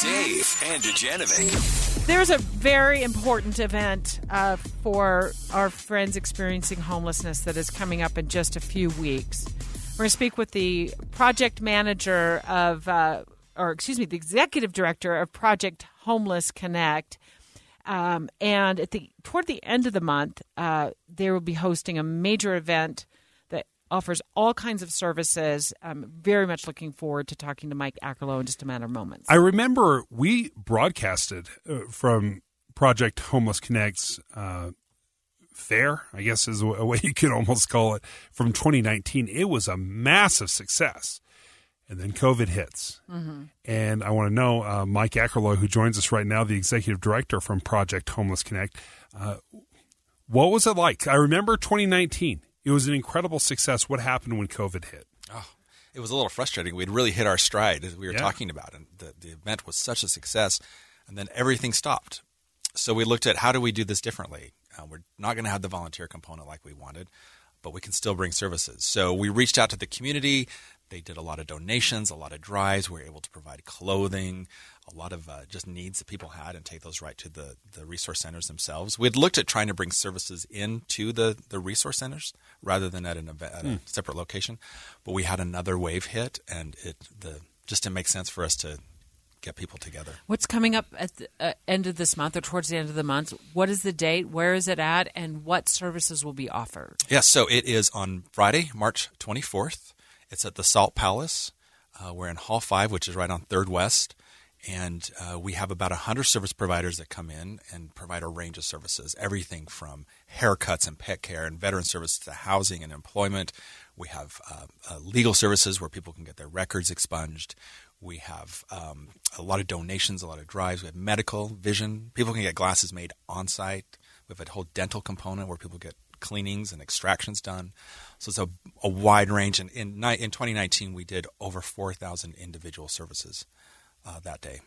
Dave and Dujanovic. There's a very important event uh, for our friends experiencing homelessness that is coming up in just a few weeks. We're going to speak with the project manager of, uh, or excuse me, the executive director of Project Homeless Connect. Um, and at the toward the end of the month, uh, they will be hosting a major event offers all kinds of services. I'm very much looking forward to talking to Mike Akerlow in just a matter of moments. I remember we broadcasted uh, from Project Homeless Connect's uh, fair, I guess is a way you could almost call it, from 2019. It was a massive success. And then COVID hits. Mm-hmm. And I want to know, uh, Mike Akerlow, who joins us right now, the executive director from Project Homeless Connect, uh, what was it like? I remember 2019. It was an incredible success. What happened when COVID hit? Oh, it was a little frustrating. We'd really hit our stride as we were Yeah. talking about, and the, the event was such a success, and then everything stopped. So we looked at how do we do this differently. Uh, we're not going to have the volunteer component like we wanted, but we can still bring services. So we reached out to the community. They did a lot of donations, a lot of drives. We were able to provide clothing, a lot of uh, just needs that people had, and take those right to the, the resource centers themselves. We had looked at trying to bring services into the, the resource centers rather than at, an, event- at a separate location, but we had another wave hit, and it the just didn't make sense for us to get people together. What's coming up at the uh, end of this month or towards the end of the month? What is the date? Where is it at? And what services will be offered? Yes, so it is on Friday, March 24th. It's at the Salt Palace. Uh, we're in Hall 5, which is right on 3rd West. And uh, we have about 100 service providers that come in and provide a range of services everything from haircuts and pet care and veteran services to housing and employment. We have uh, uh, legal services where people can get their records expunged. We have um, a lot of donations, a lot of drives. We have medical, vision. People can get glasses made on site. We have a whole dental component where people get cleanings and extractions done. So it's a, a wide range. And in, in 2019, we did over 4,000 individual services uh, that day.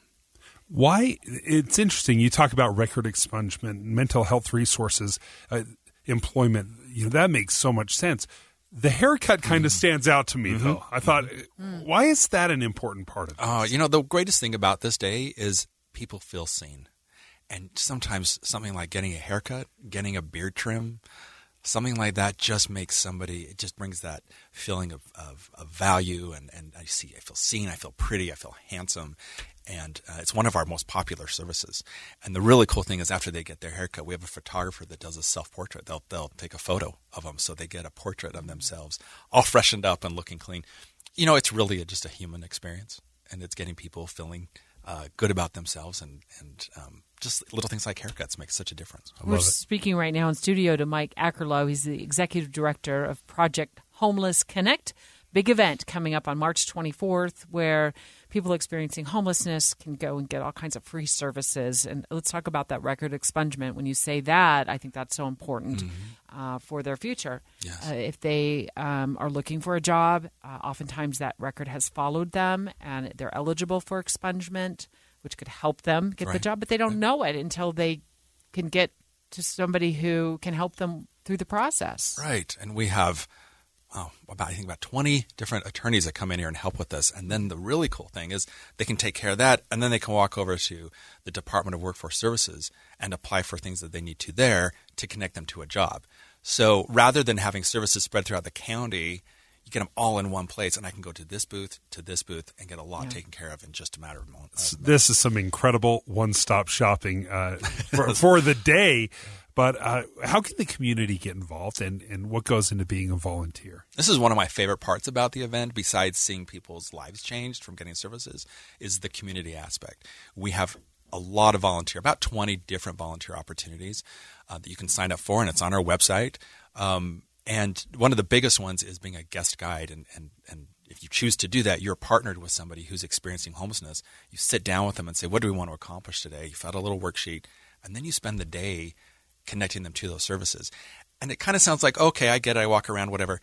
Why? It's interesting. You talk about record expungement, mental health resources, uh, employment. You know that makes so much sense. The haircut kind of stands out to me, though. I thought, why is that an important part of it? Uh, you know, the greatest thing about this day is people feel seen. And sometimes something like getting a haircut, getting a beard trim, something like that just makes somebody, it just brings that feeling of, of, of value. And, and I see, I feel seen, I feel pretty, I feel handsome. And uh, it's one of our most popular services. And the really cool thing is after they get their haircut, we have a photographer that does a self portrait. They'll, they'll take a photo of them so they get a portrait of themselves, all freshened up and looking clean. You know, it's really just a human experience. And it's getting people feeling uh, good about themselves and, and um, just little things like haircuts make such a difference. We're speaking right now in studio to Mike Akerlow. He's the executive director of Project Homeless Connect. Big event coming up on March 24th where people experiencing homelessness can go and get all kinds of free services. And let's talk about that record expungement. When you say that, I think that's so important uh, for their future. Yes. Uh, if they um, are looking for a job, uh, oftentimes that record has followed them and they're eligible for expungement, which could help them get the job, but they don't know it until they can get to somebody who can help them through the process. Right, and we have oh, about I think about twenty different attorneys that come in here and help with this. And then the really cool thing is they can take care of that, and then they can walk over to the Department of Workforce Services and apply for things that they need to there to connect them to a job. So rather than having services spread throughout the county, you get them all in one place, and I can go to this booth to this booth and get a lot Yeah. taken care of in just a matter of moments. This is some incredible one-stop shopping uh, for, for the day. But uh, how can the community get involved, and, and what goes into being a volunteer? This is one of my favorite parts about the event, besides seeing people's lives changed from getting services, is the community aspect. We have a lot of volunteer, about 20 different volunteer opportunities uh, that you can sign up for, and it's on our website. Um, and one of the biggest ones is being a guest guide. And, and, and if you choose to do that, you're partnered with somebody who's experiencing homelessness. You sit down with them and say, What do we want to accomplish today? You fill out a little worksheet, and then you spend the day connecting them to those services. And it kind of sounds like, okay, I get it, I walk around, whatever.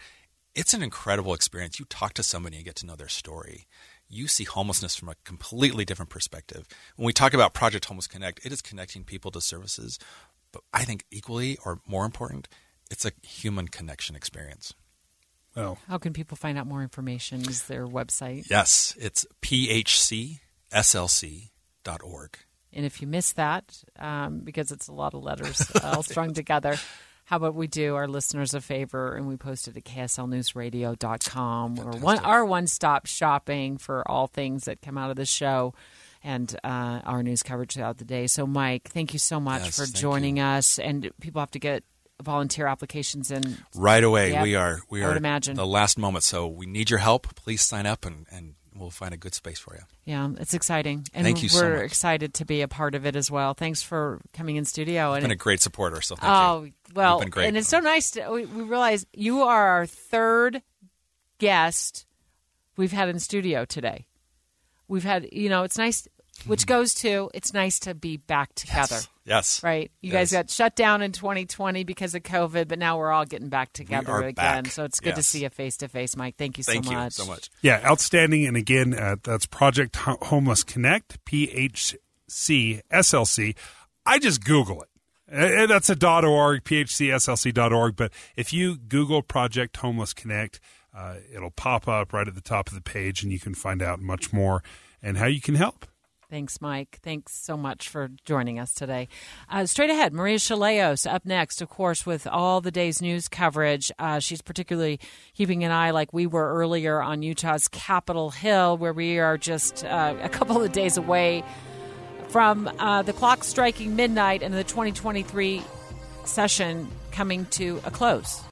It's an incredible experience. You talk to somebody and get to know their story. You see homelessness from a completely different perspective. When we talk about Project Homeless Connect, it is connecting people to services. But I think equally or more important, it's a human connection experience. Oh, How can people find out more information? Is their website? Yes, it's phcslc.org. And if you miss that, um, because it's a lot of letters all strung together, how about we do our listeners a favor and we post it at kslnewsradio.com or one, our one-stop shopping for all things that come out of the show and uh, our news coverage throughout the day. So, Mike, thank you so much Yes, for joining you. us. And people have to get volunteer applications in. Right away, Yep. we are we I are would imagine. the last moment. So we need your help. Please sign up, and, and we'll find a good space for you. Yeah, it's exciting. And Thank you we're much. excited to be a part of it as well. Thanks for coming in studio. You've and been a great supporter. So thank Oh you. well, You've been great. and it's so nice to we, we realize you are our third guest we've had in studio today. We've had, you know, it's nice, which goes to it's nice to be back together, Yes. Yes. right? You guys got shut down in 2020 because of COVID, but now we're all getting back together are again. back. So it's good to see you face to face, Mike. Thank you so Thank you much. so much. Yeah, outstanding. And again, uh, that's Project Homeless Connect, PHC SLC. I just Google it. Uh, That's a .org, phcslc.org. But if you Google Project Homeless Connect, uh, it'll pop up right at the top of the page, and you can find out much more and how you can help. Thanks, Mike. Thanks so much for joining us today. Uh, straight ahead, Maria Shilaos up next, of course, with all the day's news coverage. Uh, she's particularly keeping an eye, like we were earlier, on Utah's Capitol Hill, where we are just uh, a couple of days away from uh, the clock striking midnight and the 2023 session coming to a close.